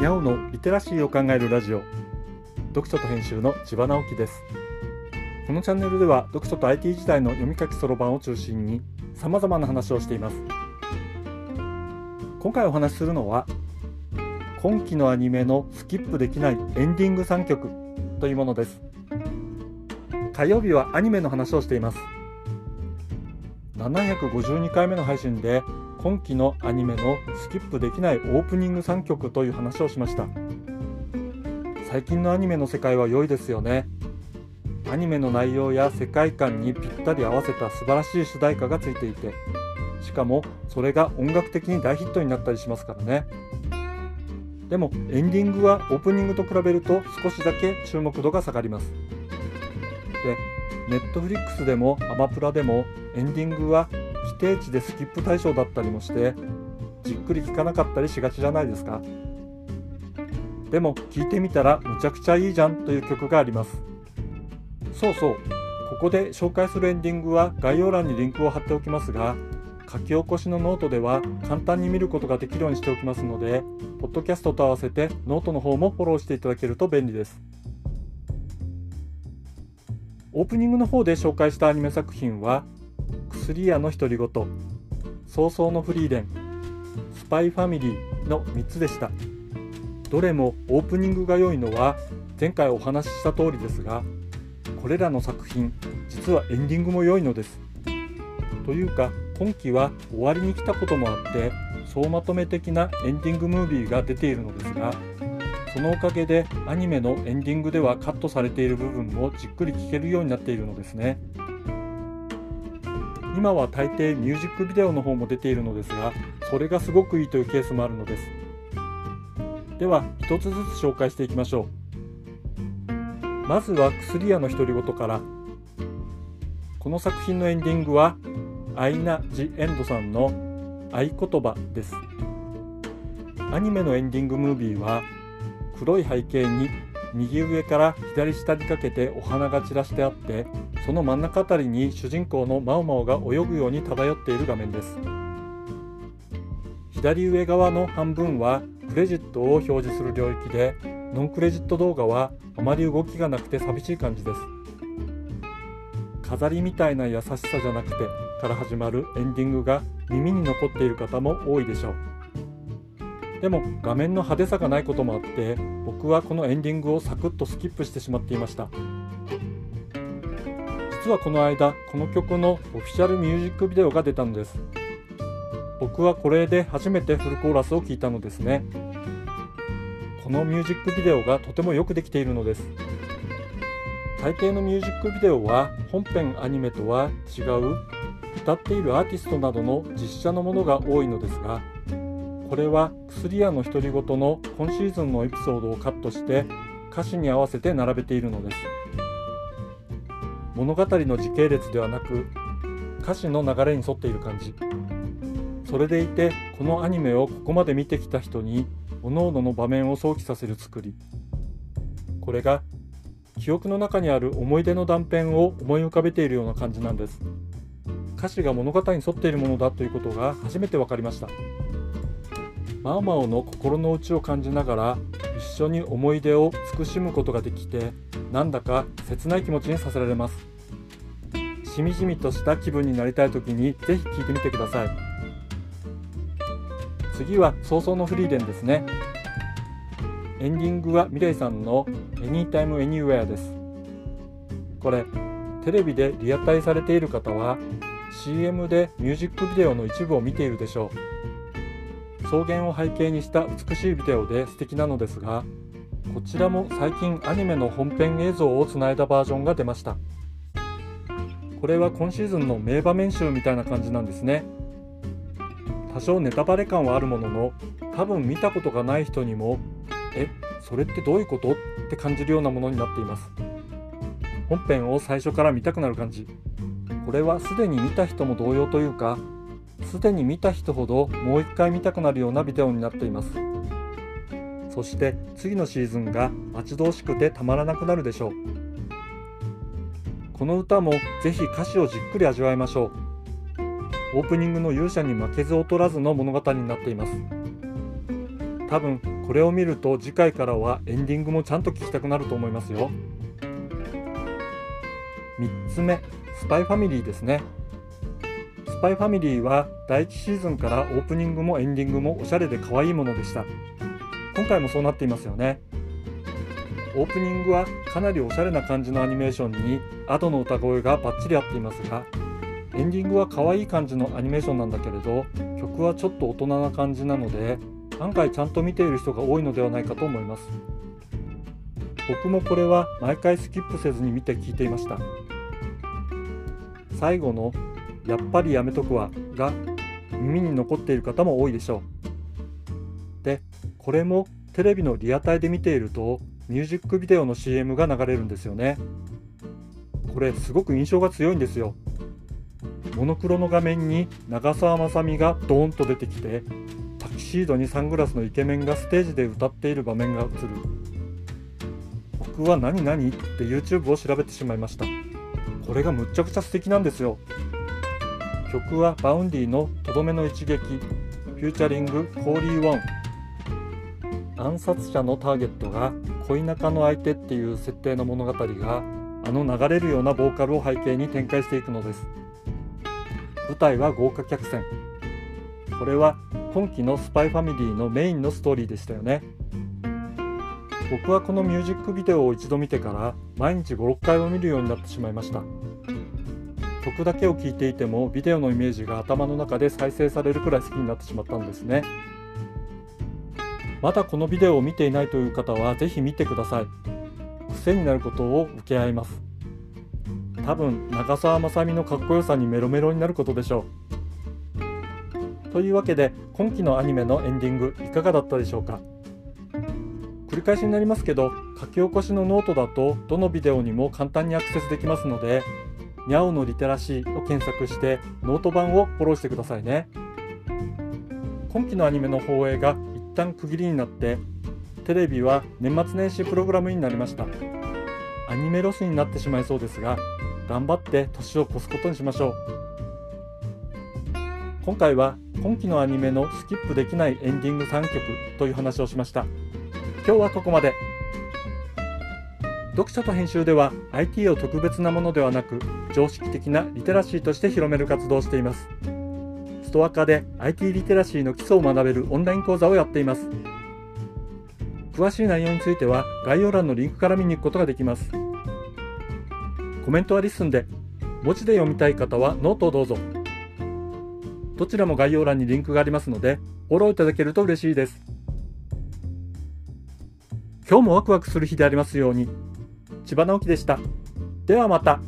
にゃおのリテラシーを考えるラジオ。読書と編集の千葉直樹です。このチャンネルでは読書と IT 時代の読み書きそろばんを中心に様々な話をしています。今回お話しするのは今期のアニメのスキップできないエンディング3曲というものです。火曜日はアニメの話をしています。752回目の配信で今期のアニメのスキップできないオープニング3曲という話をしました。最近のアニメの世界は良いですよね。アニメの内容や世界観にぴったり合わせた素晴らしい主題歌がついていてしかもそれが音楽的に大ヒットになったりしますからね。でもエンディングはオープニングと比べると少しだけ注目度が下がります。でネットフリックスでもアマプラでもエンディングは規定値でスキップ対象だったりもしてじっくり聴かなかったりしがちじゃないですか。でも聴いてみたらむちゃくちゃいいじゃんという曲があります。そうそう。ここで紹介するエンディングは概要欄にリンクを貼っておきますが書き起こしのノートでは簡単に見ることができるようにしておきますのでポッドキャストと合わせてノートの方もフォローしていただけると便利です。オープニングの方で紹介したアニメ作品は薬屋の独り言。早々のフリーレン。スパイファミリーの3つでした。どれもオープニングが良いのは前回お話しした通りですがこれらの作品実はエンディングも良いのです。というか今期は終わりに来たこともあって総まとめ的なエンディングムービーが出ているのですがそのおかげでアニメのエンディングではカットされている部分もじっくり聴けるようになっているのですね。今は大抵ミュージックビデオの方も出ているのですがそれがすごくいいというケースもあるのです。では一つずつ紹介していきましょう。まずは薬屋の独り言から。この作品のエンディングはアイナ・ジ・エンドさんの合言葉です。アニメのエンディングムービーは黒い背景に右上から左下にかけてお花が散らしてあってその真ん中あたりに主人公のマオマオが泳ぐように漂っている画面です。左上側の半分はクレジットを表示する領域でノンクレジット動画はあまり動きがなくて寂しい感じです。飾りみたいな優しさじゃなくてから始まるエンディングが耳に残っている方も多いでしょう。でも画面の派手さがないこともあって僕はこのエンディングをサクッとスキップしてしまっていました。実はこの間この曲のオフィシャルミュージックビデオが出たのです。僕はこれで初めてフルコーラスを聴いたのですね。このミュージックビデオがとてもよくできているのです。大抵のミュージックビデオは本編アニメとは違う歌っているアーティストなどの実写のものが多いのですがこれは薬屋の独り言の今シーズンのエピソードをカットして歌詞に合わせて並べているのです。物語の時系列ではなく歌詞の流れに沿っている感じ。それでいてこのアニメをここまで見てきた人に各々の場面を想起させる作り。これが記憶の中にある思い出の断片を思い浮かべているような感じなんです。歌詞が物語に沿っているものだということが初めて分かりました。マオマオの心の内を感じながら一緒に思い出を慈しむことができてなんだか切ない気持ちにさせられます。しみじみとした気分になりたい時にぜひ聴いてみてください。次は早々のフリーデンですね。エンディングはミレイさんの Anytime Anywhere です。これテレビでリアタイされている方は CM でミュージックビデオの一部を見ているでしょう。草原を背景にした美しいビデオで素敵なのですがこちらも最近アニメの本編映像をつないだバージョンが出ました。これは今シーズンの名場面集みたいな感じなんですね。多少ネタバレ感はあるものの多分見たことがない人にもえそれってどういうこと？って感じるようなものになっています。本編を最初から見たくなる感じ。これはすでに見た人も同様というかすでに見た人ほどもう一回見たくなるようなビデオになっています。そして次のシーズンが待ち遠しくてたまらなくなるでしょう。この歌もぜひ歌詞をじっくり味わいましょう。オープニングの勇者に負けず劣らずの物語になっています。多分これを見ると次回からはエンディングもちゃんと聞きたくなると思いますよ。3つ目スパイファミリーですね。パイファミリーは第1シーズンからオープニングもエンディングもおしゃれで可愛いものでした。今回もそうなっていますよねオープニングはかなりおしゃれな感じのアニメーションにアドの歌声がバッチリ合っていますがエンディングは可愛い感じのアニメーションなんだけれど曲はちょっと大人な感じなので案外ちゃんと見ている人が多いのではないかと思います。僕もこれは毎回スキップせずに見て聞いていました。最後の「やっぱりやめとくわ」が耳に残っている方も多いでしょう。でこれもテレビのリアタイで見ているとミュージックビデオの CM が流れるんですよね。これすごく印象が強いんですよ。モノクロの画面に長澤まさみがドーンと出てきてタキシードにサングラスのイケメンがステージで歌っている場面が映る。僕は何々って YouTube を調べてしまいました。これがむっちゃくちゃ素敵なんですよ。曲は Vaundy のとどめの一撃。フィーチャリングコーリー・ウォン。暗殺者のターゲットが恋仲の相手っていう設定の物語があの流れるようなボーカルを背景に展開していくのです。舞台は豪華客船。これは今期のスパイファミリーのメインのストーリーでしたよね。僕はこのミュージックビデオを一度見てから毎日56回は見るようになってしまいました。曲だけを聴いていてもビデオのイメージが頭の中で再生されるくらい好きになってしまったんですね。まだこのビデオを見ていないという方はぜひ見てください。癖になることを請け合います。多分長澤まさみのかっこよさにメロメロになることでしょう。というわけで今期のアニメのエンディングいかがだったでしょうか。繰り返しになりますけど書き起こしのノートだとどのビデオにも簡単にアクセスできますのでにゃおのリテラシーを検索してノート版をフォローしてくださいね。今期のアニメの放映が一旦区切りになってテレビは年末年始プログラムになりました。アニメロスになってしまいそうですが頑張って年を越すことにしましょう。今回は今期のアニメのスキップできないエンディング3曲という話をしました。今日はここまで。読者と編集では IT を特別なものではなく常識的なリテラシーとして広める活動をしていますストアカで IT リテラシーの基礎を学べるオンライン講座をやっています詳しい内容については概要欄のリンクから見に行くことができますコメントはリスンで、文字で読みたい方はノートをどうぞ。どちらも概要欄にリンクがありますので、フォローいただけると嬉しいです。今日もワクワクする日でありますように。千葉直樹でした。ではまた。